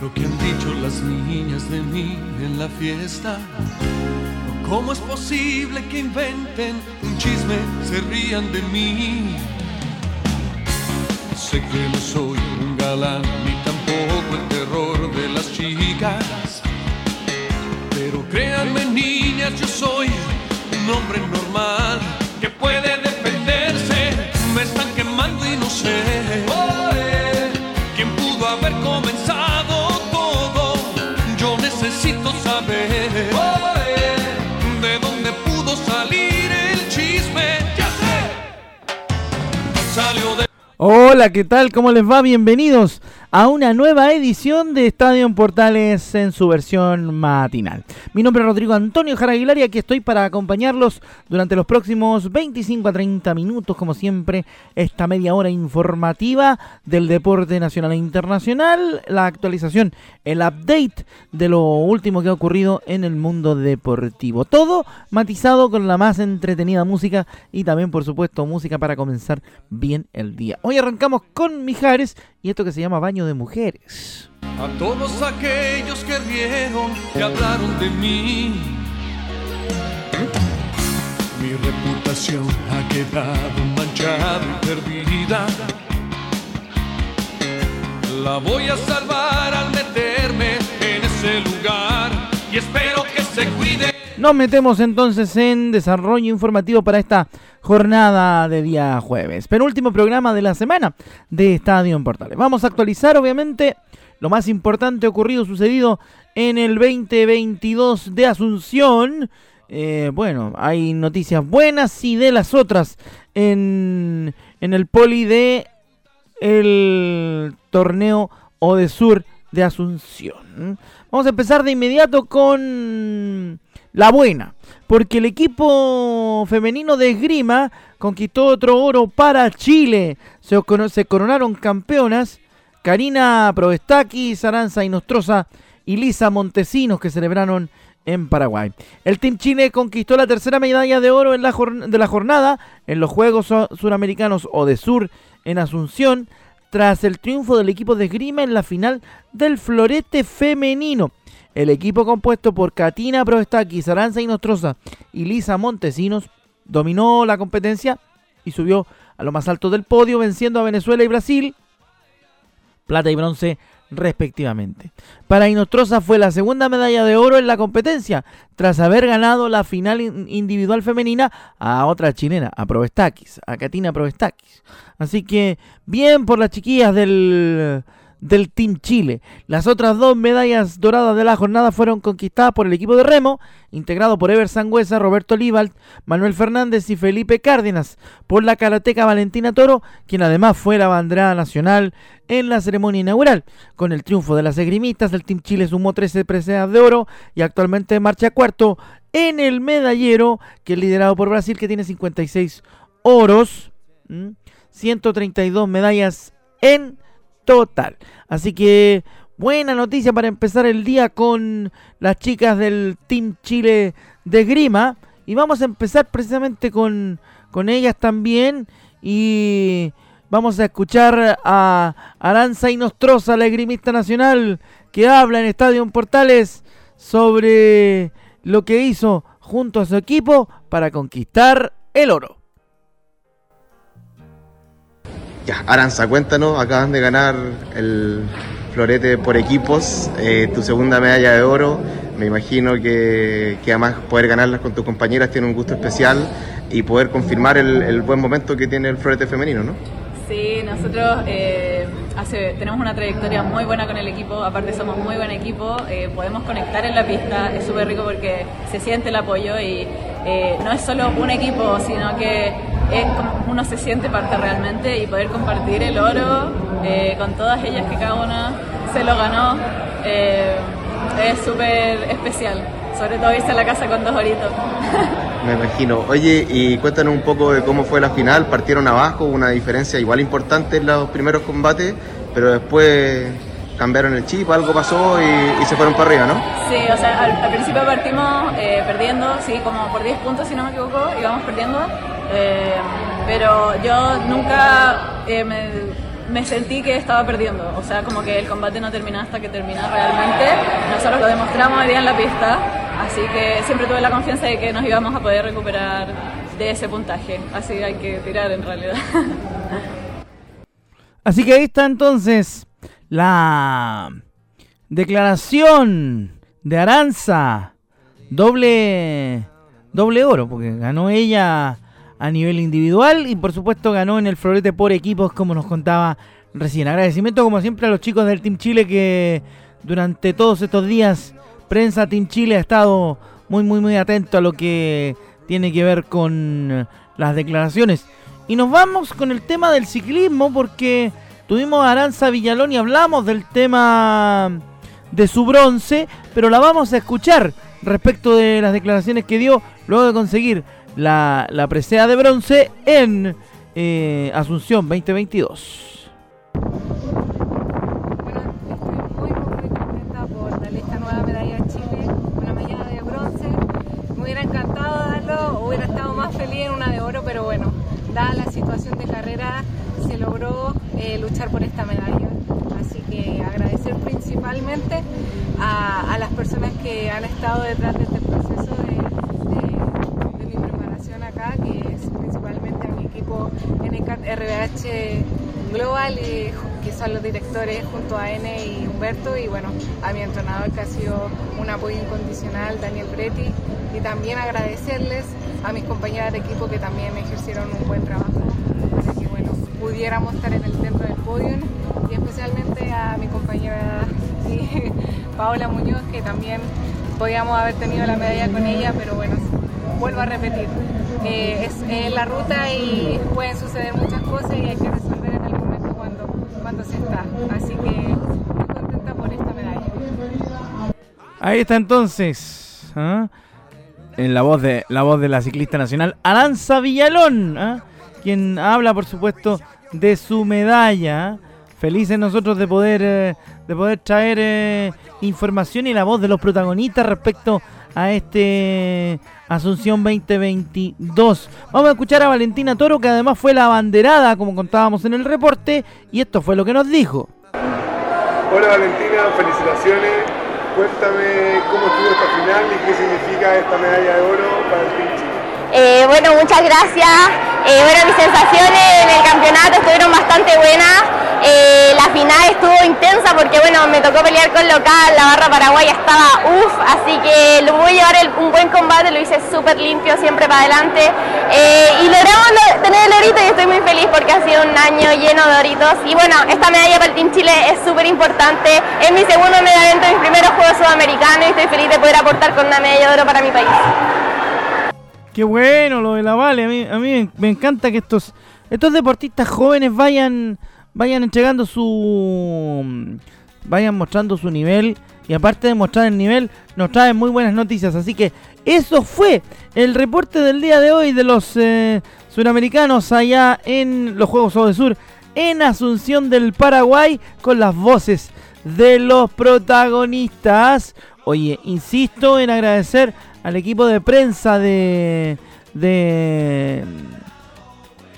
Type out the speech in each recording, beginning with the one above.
Lo que han dicho las niñas de mí en la fiesta. ¿Cómo es posible que inventen un chisme, se rían de mí? Sé que no soy un galán ni tampoco el terror Hola, ¿qué tal? ¿Cómo les va? Bienvenidos a una nueva edición de Estadio en Portales en su versión matinal. Mi nombre es Rodrigo Antonio Jaraguilar y aquí estoy para acompañarlos durante los próximos 25 a 30 minutos, como siempre, esta media hora informativa del deporte nacional e internacional, la actualización, el update de lo último que ha ocurrido en el mundo deportivo. Todo matizado con la más entretenida música y también, por supuesto, música para comenzar bien el día. Hoy arrancamos con Mijares y esto que se llama Baño de Mujeres. A todos aquellos que rieron, que hablaron de mí. Mi reputación ha quedado manchada y perdida. La voy a salvar al meterme en ese lugar y espero que se cuide. Nos metemos entonces en desarrollo informativo para esta jornada de día jueves. Penúltimo programa de la semana de Estadio en Portales. Vamos a actualizar, obviamente, lo más importante ocurrido, sucedido en el 2022 de Asunción. Eh, bueno, hay noticias buenas y de las otras en, en el poli de el torneo Odesur de Asunción. Vamos a empezar de inmediato con la buena, porque el equipo femenino de esgrima conquistó otro oro para Chile. Se, coronaron campeonas Karina Provestaki, Saranza Inostroza y Lisa Montesinos que celebraron en Paraguay. El Team Chile conquistó la tercera medalla de oro en la de la jornada en los Juegos Suramericanos o de Sur en Asunción tras el triunfo del equipo de esgrima en la final del florete femenino. El equipo compuesto por Katina Proestaki, Saranza Inostroza y Lisa Montesinos dominó la competencia y subió a lo más alto del podio venciendo a Venezuela y Brasil, plata y bronce respectivamente. Para Inostroza fue la segunda medalla de oro en la competencia, tras haber ganado la final individual femenina a otra chilena, a Provestakis, a Katina Provestakis. Así que bien por las chiquillas del del Team Chile. Las otras dos medallas doradas de la jornada fueron conquistadas por el equipo de remo, integrado por Ever Sangüesa, Roberto Libalt, Manuel Fernández y Felipe Cárdenas, por la karateca Valentina Toro, quien además fue la bandera nacional en la ceremonia inaugural. Con el triunfo de las esgrimistas, el Team Chile sumó 13 preseas de oro y actualmente marcha cuarto en el medallero, que es liderado por Brasil, que tiene 56 oros, 132 medallas en total. Así que buena noticia para empezar el día con las chicas del Team Chile de Grima. Y vamos a empezar precisamente con, con ellas también. Y vamos a escuchar a Aranza Inostroza, la grimista nacional, que habla en Estadio Portales sobre lo que hizo junto a su equipo para conquistar el oro. Ya, Aranza, cuéntanos, acaban de ganar el florete por equipos, eh, tu segunda medalla de oro, me imagino que, además poder ganarlas con tus compañeras tiene un gusto especial y poder confirmar el, buen momento que tiene el florete femenino, ¿no? Sí, nosotros eh, hace, tenemos una trayectoria muy buena con el equipo, aparte somos muy buen equipo, eh, podemos conectar en la pista, es súper rico porque se siente el apoyo y eh, no es solo un equipo, sino que es como uno se siente parte realmente y poder compartir el oro con todas ellas que cada una se lo ganó es súper especial, sobre todo irse a la casa con dos oritos. Me imagino. Oye, y cuéntanos un poco de cómo fue la final. Partieron abajo, una diferencia igual importante en los primeros combates, pero después cambiaron el chip, algo pasó y, se fueron para arriba, ¿no? Sí, o sea, al, principio partimos eh, perdiendo, sí, como por 10 puntos, si no me equivoco, íbamos perdiendo. Eh, pero yo nunca eh, me, me, sentí que estaba perdiendo. O sea, como que el combate no termina hasta que termina realmente. Nosotros lo demostramos hoy día en la pista. Así que siempre tuve la confianza de que nos íbamos a poder recuperar de ese puntaje. Así hay que tirar en realidad. Así que ahí está entonces la declaración de Aranza. Doble, doble oro, porque ganó ella a nivel individual y por supuesto ganó en el florete por equipos, como nos contaba recién. Agradecimiento como siempre a los chicos del Team Chile que durante todos estos días prensa Team Chile ha estado muy, muy, muy atento a lo que tiene que ver con las declaraciones. Y nos vamos con el tema del ciclismo porque tuvimos a Aranza Villalón y hablamos del tema de su bronce, pero la vamos a escuchar respecto de las declaraciones que dio luego de conseguir la, la presea de bronce en eh, Asunción 2022. Dada la situación de carrera, se logró eh, luchar por esta medalla. Así que agradecer principalmente a, las personas que han estado detrás de este proceso de, mi preparación acá, que es principalmente a mi equipo NCAT RBH Global, y, que son los directores junto a N y Humberto, y bueno, a mi entrenador que ha sido un apoyo incondicional, Daniel Bretti, y también agradecerles a mis compañeras de equipo que también ejercieron un buen trabajo para que bueno, pudiéramos estar en el centro del podio y especialmente a mi compañera Paola Muñoz que también podíamos haber tenido la medalla con ella, pero bueno, vuelvo a repetir, eh, es, la ruta y pueden suceder muchas cosas y hay que resolver en el momento cuando, cuando se está. Así que muy contenta por esta medalla. Ahí está entonces. ¿ah? En la voz de la voz de la ciclista nacional Aranza Villalón, ¿ah? quien habla por supuesto de su medalla. Felices nosotros de poder eh, de poder traer eh, información y la voz de los protagonistas respecto a este Asunción 2022. Vamos a escuchar a Valentina Toro, que además fue la abanderada, como contábamos en el reporte, y esto fue lo que nos dijo. Hola Valentina, felicitaciones Cuéntame cómo estuvo esta final y qué significa esta medalla de oro para el Team Chile. Eh, bueno, muchas gracias. Eh, bueno, mis sensaciones en el campeonato estuvieron bastante buenas. Eh, la final estuvo intensa porque bueno, me tocó pelear con local, la barra paraguaya estaba uff, así que lo voy a llevar un combate, lo hice súper limpio, siempre para adelante. Eh, y logramos tener el orito y estoy muy feliz porque ha sido un año lleno de oritos. Y bueno, esta medalla para el Team Chile es súper importante. Es mi segundo medalla en mis primeros Juegos Sudamericanos y estoy feliz de poder aportar con una medalla de oro para mi país. Qué bueno lo de la Vale, a mí, a mí me encanta que estos, estos deportistas jóvenes vayan vayan entregando su. vayan mostrando su nivel. Y aparte de mostrar el nivel, nos traen muy buenas noticias. Así que eso fue el reporte del día de hoy de los eh, suramericanos allá en los Juegos de Sur en Asunción del Paraguay con las voces de los protagonistas. Oye, insisto en agradecer al equipo de prensa de, de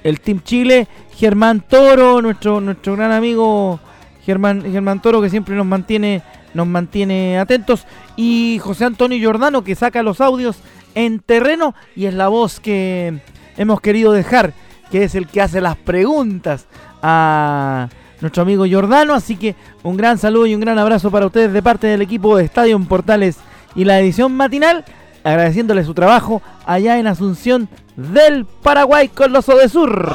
el Team Chile Germán Toro, nuestro, nuestro gran amigo Germán, Germán Toro, que siempre nos mantiene, nos mantiene atentos, y José Antonio Giordano, que saca los audios en terreno y es la voz que hemos querido dejar, que es el que hace las preguntas a nuestro amigo Giordano. Así que un gran saludo y un gran abrazo para ustedes de parte del equipo de Estadio Portales y la edición matinal, agradeciéndole su trabajo allá en Asunción del Paraguay con los Odesur.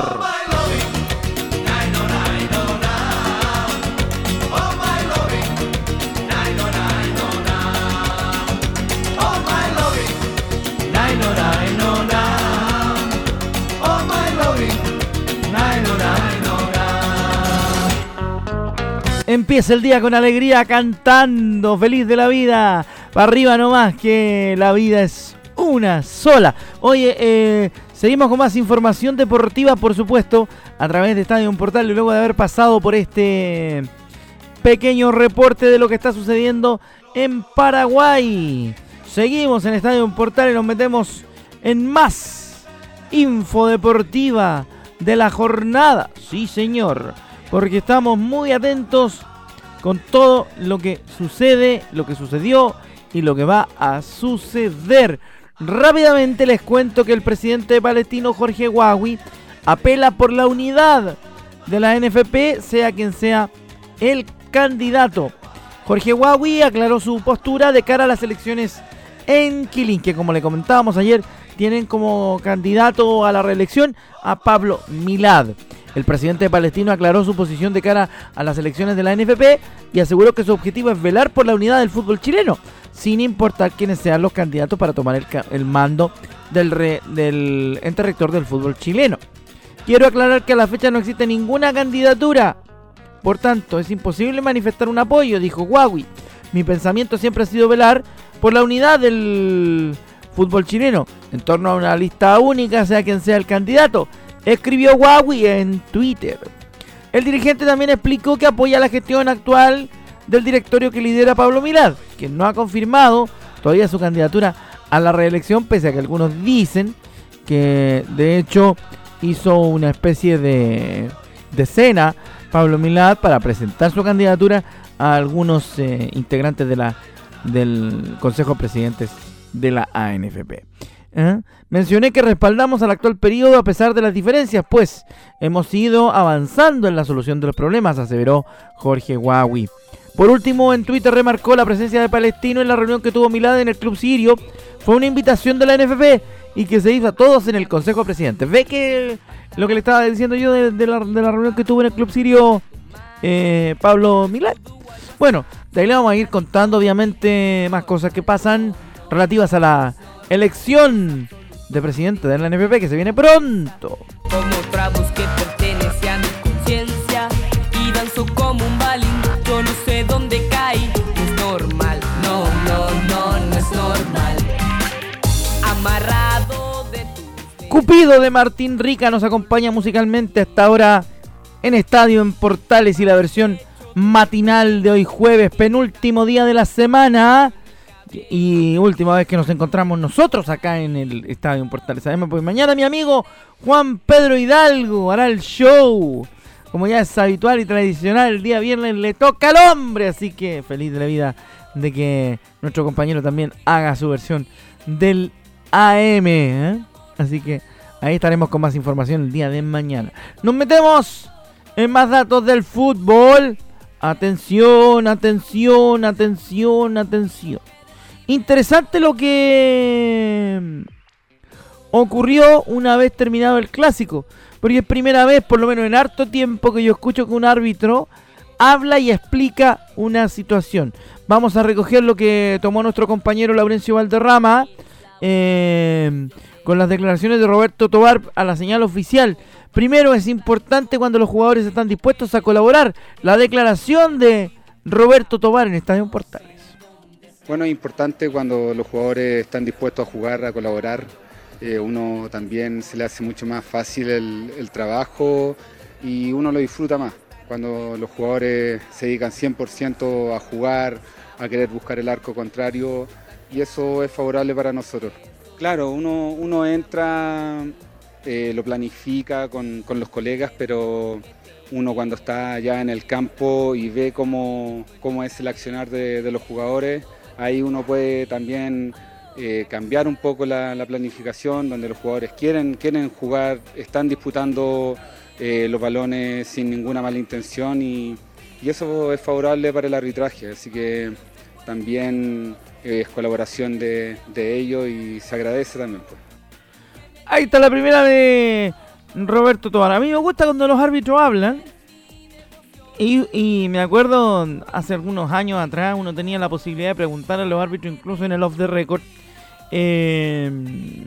Empieza el día con alegría cantando, feliz de la vida. Para arriba nomás que la vida es una sola. Oye, eh, seguimos con más información deportiva, por supuesto, a través de Estadio Portal y luego de haber pasado por este pequeño reporte de lo que está sucediendo en Paraguay. Seguimos en Estadio Portal y nos metemos en más info deportiva de la jornada. Sí, señor porque estamos muy atentos con todo lo que sucede, lo que sucedió y lo que va a suceder. Rápidamente les cuento que el presidente palestino Jorge Huawei apela por la unidad de la NFP, sea quien sea el candidato. Jorge Huawei aclaró su postura de cara a las elecciones en Quilín, que como le comentábamos ayer, tienen como candidato a la reelección a Pablo Milad. El presidente palestino aclaró su posición de cara a las elecciones de la NFP y aseguró que su objetivo es velar por la unidad del fútbol chileno, sin importar quiénes sean los candidatos para tomar el, mando del, del ente rector del fútbol chileno. Quiero aclarar que a la fecha no existe ninguna candidatura. Por tanto, es imposible manifestar un apoyo, dijo Huawei. Mi pensamiento siempre ha sido velar por la unidad del fútbol chileno, en torno a una lista única, sea quien sea el candidato escribió Huawei en Twitter. El dirigente también explicó que apoya la gestión actual del directorio que lidera Pablo Milad, que no ha confirmado todavía su candidatura a la reelección, pese a que algunos dicen que de hecho hizo una especie de, de cena Pablo Milad para presentar su candidatura a algunos eh, integrantes del Consejo de Presidentes de la ANFP. ¿Eh? Mencioné que respaldamos al actual periodo a pesar de las diferencias, pues hemos ido avanzando en la solución de los problemas, aseveró Jorge Huawei. Por último, en Twitter remarcó la presencia de Palestino en la reunión que tuvo Milad en el Club Sirio. Fue una invitación de la NFP y que se hizo a todos en el Consejo Presidente. ¿Ve que lo que le estaba diciendo yo de, la, reunión que tuvo en el Club Sirio eh, Pablo Milad? Bueno, de ahí le vamos a ir contando obviamente más cosas que pasan relativas a la elección de presidente de la NPP que se viene pronto. Como trabos que pertenece a mi conciencia y danzo como un balín, yo no sé dónde cae, no es normal, no, no, no, no es normal. Amarrado de tu... Cupido de Martín Rica nos acompaña musicalmente hasta ahora en Estadio en Portales y la versión matinal de hoy jueves, penúltimo día de la semana. Y última vez que nos encontramos nosotros acá en el Estadio Portales. Sabemos, pues mañana mi amigo Juan Pedro Hidalgo hará el show. Como ya es habitual y tradicional, el día viernes le toca al hombre. Así que feliz de la vida de que nuestro compañero también haga su versión del AM. ¿eh? Así que ahí estaremos con más información el día de mañana. Nos metemos en más datos del fútbol. Atención, atención, atención, atención. Interesante lo que mm, ocurrió una vez terminado el clásico. Porque es primera vez, por lo menos en harto tiempo, que yo escucho que un árbitro habla y explica una situación. Vamos a recoger lo que tomó nuestro compañero Laurencio Valderrama em, con las declaraciones de Roberto Tobar a la señal oficial. Primero es importante cuando los jugadores están dispuestos a colaborar. La declaración de Roberto Tobar en Estadio Portal. Bueno, es importante cuando los jugadores están dispuestos a jugar, a colaborar. Eh, uno también se le hace mucho más fácil el, trabajo y uno lo disfruta más. Cuando los jugadores se dedican 100% a jugar, a querer buscar el arco contrario y eso es favorable para nosotros. Claro, uno, entra, eh, lo planifica con, los colegas, pero uno cuando está ya en el campo y ve cómo, es el accionar de los jugadores, Ahí uno puede también eh, cambiar un poco la, planificación, donde los jugadores quieren, quieren jugar, están disputando eh, los balones sin ninguna mala intención y, eso es favorable para el arbitraje. Así que también es colaboración de, ellos y se agradece también. Pues. Ahí está la primera de Roberto Tobar. A mí me gusta cuando los árbitros hablan y, me acuerdo hace algunos años atrás uno tenía la posibilidad de preguntar a los árbitros, incluso en el off the record, em,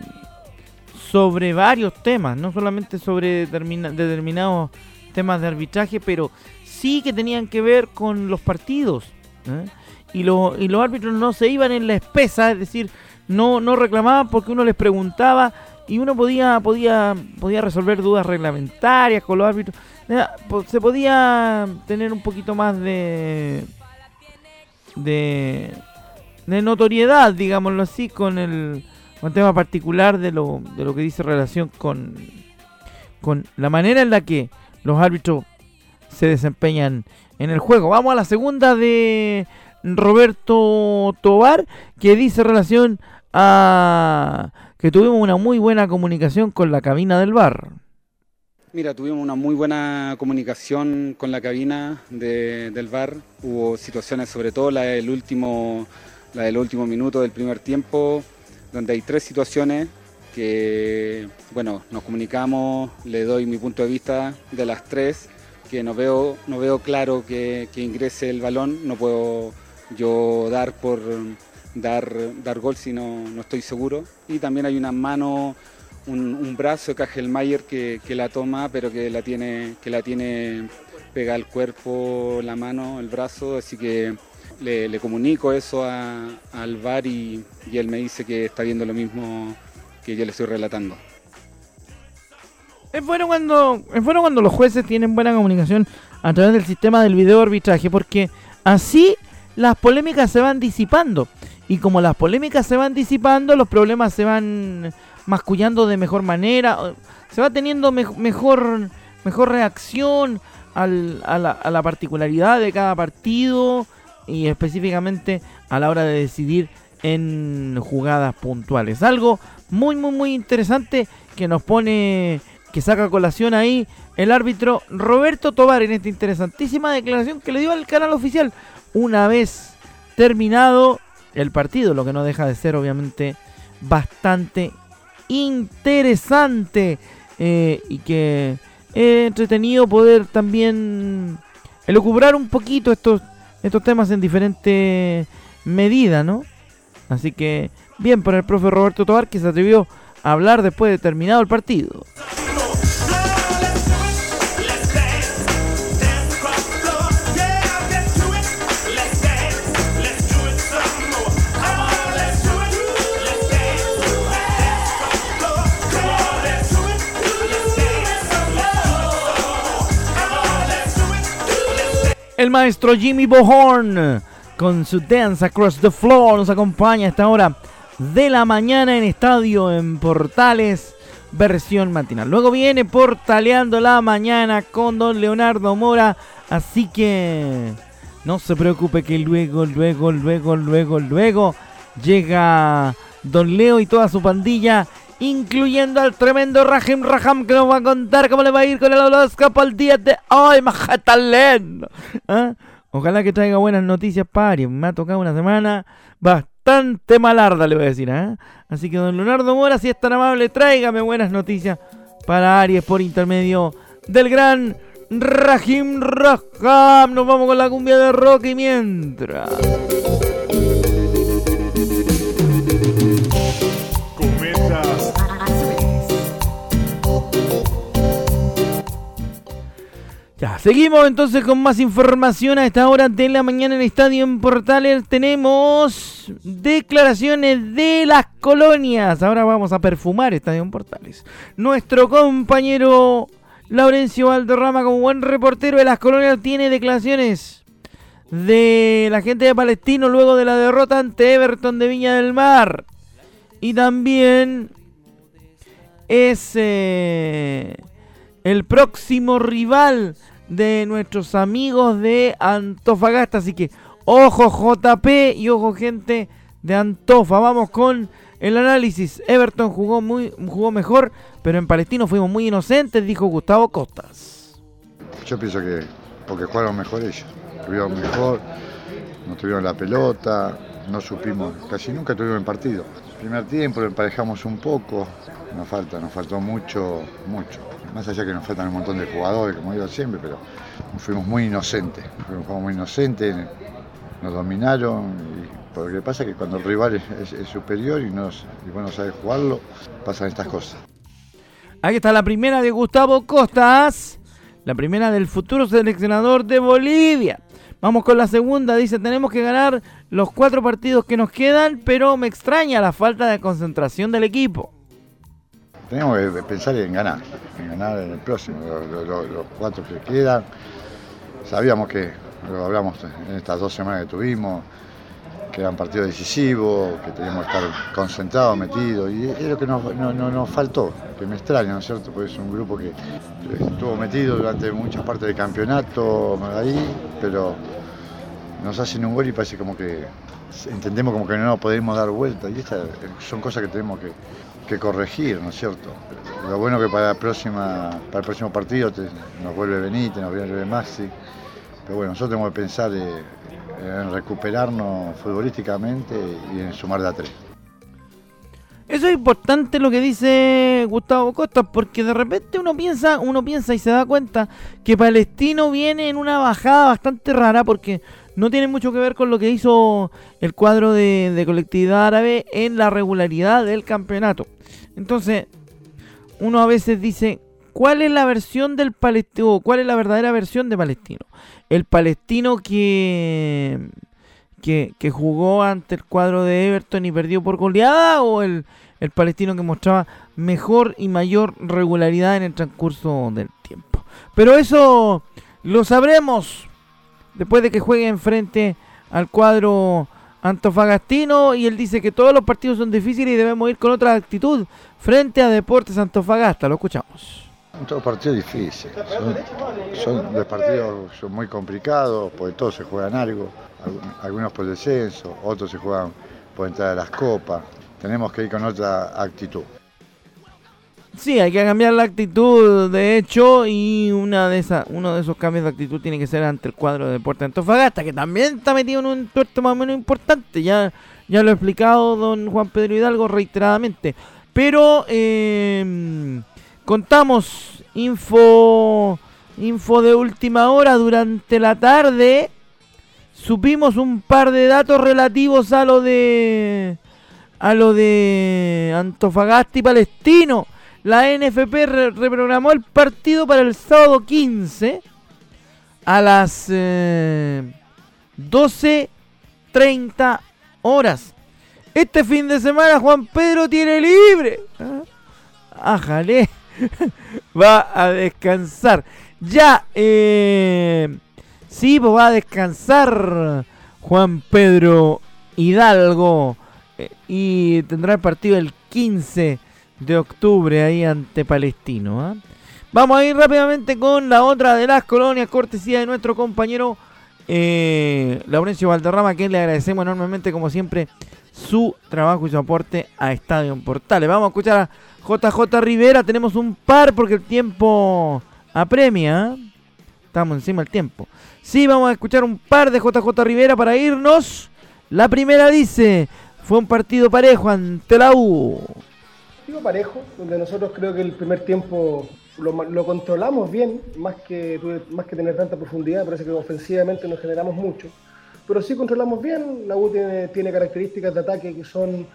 sobre varios temas, no solamente sobre determinados temas de arbitraje, pero sí que tenían que ver con los partidos. ¿eh? Y, lo- y los árbitros no se iban en la espesa, es decir, no, no reclamaban porque uno les preguntaba y uno podía, podía, podía resolver dudas reglamentarias con los árbitros. Po- Se podía tener un poquito más de, de, de notoriedad, digámoslo así, con el, con el tema particular de lo, de lo que dice relación con, con la manera en la que los árbitros se desempeñan en el juego. Vamos a la segunda de Roberto Tobar, que dice relación a que tuvimos una muy buena comunicación con la cabina del bar. Mira, tuvimos una muy buena comunicación con la cabina de- del bar. Hubo situaciones, sobre todo la del último, la del último minuto del primer tiempo, donde hay tres situaciones que, bueno, nos comunicamos, le doy mi punto de vista de las tres, que no veo, no veo claro que, que ingrese el balón, no puedo yo dar por dar, dar gol si no, no estoy seguro. Y también hay una mano un, brazo de Kajelmayer que, que la toma, pero que la tiene, que la tiene pega al cuerpo, la mano, el brazo, así que le, comunico eso a- al VAR y, y él me dice que está viendo lo mismo que yo le estoy relatando. Es bueno cuando es bueno cuando los jueces tienen buena comunicación a través del sistema del video arbitraje porque así las polémicas se van disipando y como las polémicas se van disipando los problemas se van mascullando de mejor manera se va teniendo mej- mejor mejor reacción a, la, particularidad de cada partido y específicamente a la hora de decidir en jugadas puntuales. Algo muy muy muy interesante que nos pone que saca colación ahí el árbitro Roberto Tobar en esta interesantísima declaración que le dio al canal oficial. Una vez terminado el partido, lo que no deja de ser obviamente bastante interesante eh, y que es entretenido poder también elucubrar un poquito estos, estos temas en diferentes medidas, ¿no? Así que bien por el profe Roberto Tobar que se atrevió a hablar después de terminado el partido. El maestro Jimmy Bohorn con su Dance Across the Floor nos acompaña a esta hora de la mañana en Estadio en Portales, versión matinal. Luego viene Portaleando la mañana con don Leonardo Mora, así que no se preocupe que luego, luego, luego, luego, luego llega don Leo y toda su pandilla, incluyendo al tremendo Rahim Raham que nos va a contar cómo le va a ir con el horóscopo al día de hoy, Majatalén. ¿Ah? Ojalá que traiga buenas noticias para Aries. Me ha tocado una semana bastante malarda, le voy a decir. ¿ah? Así que, don Leonardo Mora, si es tan amable, tráigame buenas noticias para Aries por intermedio del gran Rahim Raham. Nos vamos con la cumbia de rock y mientras. Seguimos entonces con más información a esta hora de la mañana en Estadio en Portales. Tenemos declaraciones de las colonias. Ahora vamos a perfumar Estadio en Portales. Nuestro compañero Laurencio Valderrama, como buen reportero de las colonias, tiene declaraciones de la gente de Palestino luego de la derrota ante Everton de Viña del Mar. Y también es eh, el próximo rival de nuestros amigos de Antofagasta. Así que ojo JP y ojo gente de Antofa. Vamos con el análisis. Everton jugó, muy, jugó mejor, pero en Palestino fuimos muy inocentes, dijo Gustavo Costas. Yo pienso que porque jugaron mejor ellos, tuvieron mejor, no tuvieron la pelota, no supimos, casi nunca tuvieron el partido. Primer tiempo lo emparejamos un poco, nos falta, nos faltó mucho, mucho. Más allá que nos faltan un montón de jugadores, como digo siempre, pero fuimos muy inocentes, fuimos muy inocentes, nos dominaron. Y lo que pasa que cuando el rival es, superior y, no, y vos no sabes jugarlo, pasan estas cosas. Ahí está la primera de Gustavo Costas. La primera del futuro seleccionador de Bolivia. Vamos con la segunda, dice, tenemos que ganar los cuatro partidos que nos quedan, pero me extraña la falta de concentración del equipo. Tenemos que pensar en ganar, en ganar en el próximo, los, cuatro que quedan. Sabíamos que, lo hablamos en estas dos semanas que tuvimos, que eran partidos decisivos, que teníamos que estar concentrados, metidos, y es lo que nos, faltó, que me extraña, ¿no es cierto? Porque es un grupo que estuvo metido durante muchas partes del campeonato ahí, pero nos hacen un gol y parece como que entendemos como que no podemos dar vuelta, y estas son cosas que tenemos que, corregir, ¿no es cierto? Lo bueno que para, la próxima, para el próximo partido nos vuelve Benítez, nos vuelve Maxi, pero bueno, nosotros tenemos que pensar... En recuperarnos futbolísticamente y en sumar de a tres. Eso es importante lo que dice Gustavo Costa, porque de repente uno piensa, uno piensa y se da cuenta que Palestino viene en una bajada bastante rara porque no tiene mucho que ver con lo que hizo el cuadro de, de colectividad árabe en la regularidad del campeonato. Entonces, uno a veces dice, ¿cuál es la versión del palestino? ¿Cuál es la verdadera versión de Palestino? el palestino que, que, jugó ante el cuadro de Everton y perdió por goleada o el, el palestino que mostraba mejor y mayor regularidad en el transcurso del tiempo. Pero eso lo sabremos después de que juegue frente al cuadro antofagastino y él dice que todos los partidos son difíciles y debemos ir con otra actitud frente a Deportes Antofagasta. Lo escuchamos. Son todos partidos difíciles, son, de partidos son muy complicados, porque todos se juegan algo, algunos por descenso, otros se juegan por entrar a las copas. Tenemos que ir con otra actitud. Sí, hay que cambiar la actitud, de hecho, y una de esas, uno de esos cambios de actitud tiene que ser ante el cuadro de Deportes Antofagasta, que también está metido en un tuerto más o menos importante. Ya, ya lo ha explicado don Juan Pedro Hidalgo reiteradamente. Pero eh, Contamos info info de última hora durante la tarde. Supimos un par de datos relativos a lo de a lo de Antofagasta y Palestino. La NFP reprogramó el partido para el sábado 15 a las 12.30 eh, horas. Este fin de semana Juan Pedro tiene libre. ¿Ah? Ájale. va a descansar. Ya, eh, sí, pues va a descansar Juan Pedro Hidalgo eh, y tendrá el partido el 15 de octubre ahí ante Palestino. ¿ah? Vamos a ir rápidamente con la otra de las colonias, cortesía de nuestro compañero eh, Laurencio Valderrama, que le agradecemos enormemente, como siempre, su trabajo y su aporte a Estadio Portales. Vamos a escuchar a JJ Rivera, tenemos un par porque el tiempo apremia. ¿eh? Estamos encima del tiempo. Sí, vamos a escuchar un par de JJ Rivera para irnos. La primera dice, fue un partido parejo ante la U. Partido parejo, donde nosotros creo que el primer tiempo lo, controlamos bien, más que, más que tener tanta profundidad, parece que ofensivamente nos generamos mucho. Pero sí controlamos bien, la U tiene, tiene características de ataque que son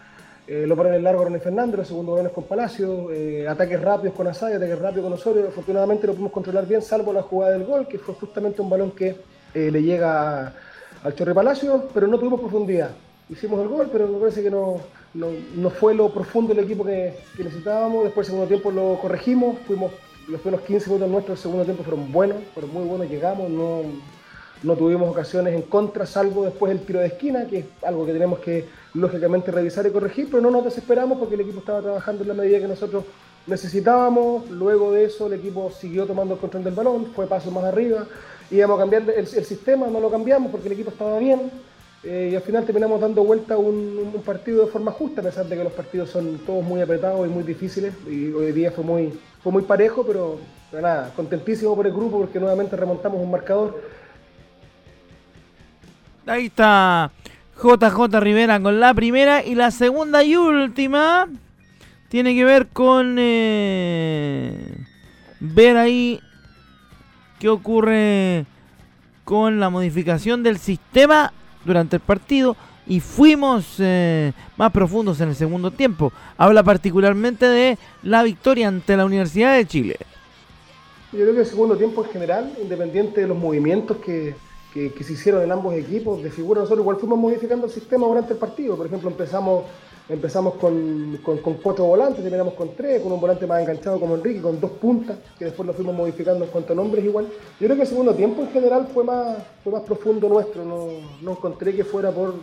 eh, los balones largos René Fernández, los segundos balones con Palacio, eh, ataques rápidos con Asaya, ataques rápidos con Osorio. Afortunadamente lo pudimos controlar bien, salvo la jugada del gol, que fue justamente un balón que eh, le llega al Chorre Palacio, pero no tuvimos profundidad. Hicimos el gol, pero me parece que no, no, fue lo profundo del equipo que, necesitábamos. Después, el segundo tiempo lo corregimos, fuimos los primeros 15 minutos nuestros, el segundo tiempo fueron buenos, fueron muy buenos, llegamos, no, no tuvimos ocasiones en contra, salvo después el tiro de esquina, que es algo que tenemos que lógicamente revisar y corregir, pero no nos desesperamos porque el equipo estaba trabajando en la medida que nosotros necesitábamos. Luego de eso el equipo siguió tomando el control del balón, fue paso más arriba, íbamos a cambiar el, sistema, no lo cambiamos porque el equipo estaba bien. Eh, y al final terminamos dando vuelta un, un, partido de forma justa, a pesar de que los partidos son todos muy apretados y muy difíciles. Y hoy día fue muy, fue muy parejo, pero, nada, contentísimo por el grupo porque nuevamente remontamos un marcador Ahí está JJ Rivera con la primera y la segunda y última tiene que ver con eh, ver ahí qué ocurre con la modificación del sistema durante el partido y fuimos eh, más profundos en el segundo tiempo. Habla particularmente de la victoria ante la Universidad de Chile. Yo creo que el segundo tiempo en general, independiente de los movimientos que, que, se hicieron en ambos equipos de figura, nosotros igual fuimos modificando el sistema durante el partido. Por ejemplo, empezamos empezamos con, con, cuatro volantes, terminamos con tres, con un volante más enganchado como Enrique, con dos puntas, que después lo fuimos modificando en cuanto a nombres igual. Yo creo que el segundo tiempo en general fue más, fue más profundo nuestro, no, no encontré que fuera por,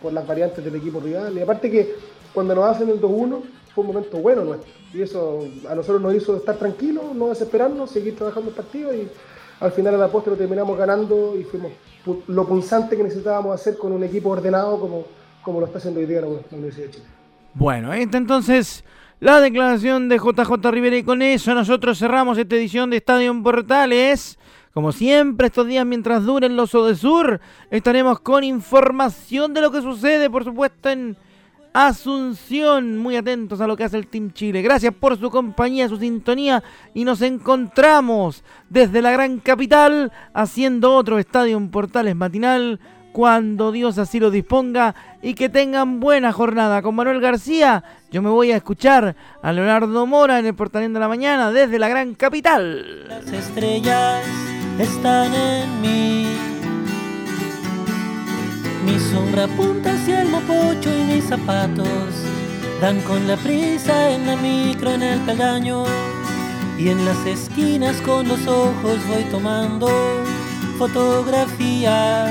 por las variantes del equipo rival. Y aparte que cuando nos hacen el 2-1 fue un momento bueno nuestro. Y eso a nosotros nos hizo estar tranquilos, no desesperarnos, seguir trabajando el partido y al final a la postre lo terminamos ganando y fuimos lo punzante que necesitábamos hacer con un equipo ordenado como, como lo está haciendo hoy día la Universidad de Chile. Bueno, esta entonces la declaración de JJ Rivera y con eso nosotros cerramos esta edición de Estadio Portales. Como siempre, estos días mientras duren los Sur, estaremos con información de lo que sucede, por supuesto, en Asunción. Muy atentos a lo que hace el Team Chile. Gracias por su compañía, su sintonía. Y nos encontramos desde la gran capital haciendo otro Estadio Portales matinal cuando Dios así lo disponga y que tengan buena jornada. Con Manuel García, yo me voy a escuchar a Leonardo Mora en el Portalín de la Mañana desde la gran capital. Las estrellas están en mí. Mi sombra apunta hacia el mopocho y mis zapatos dan con la prisa en la micro en el peldaño. Y en las esquinas con los ojos voy tomando fotografías.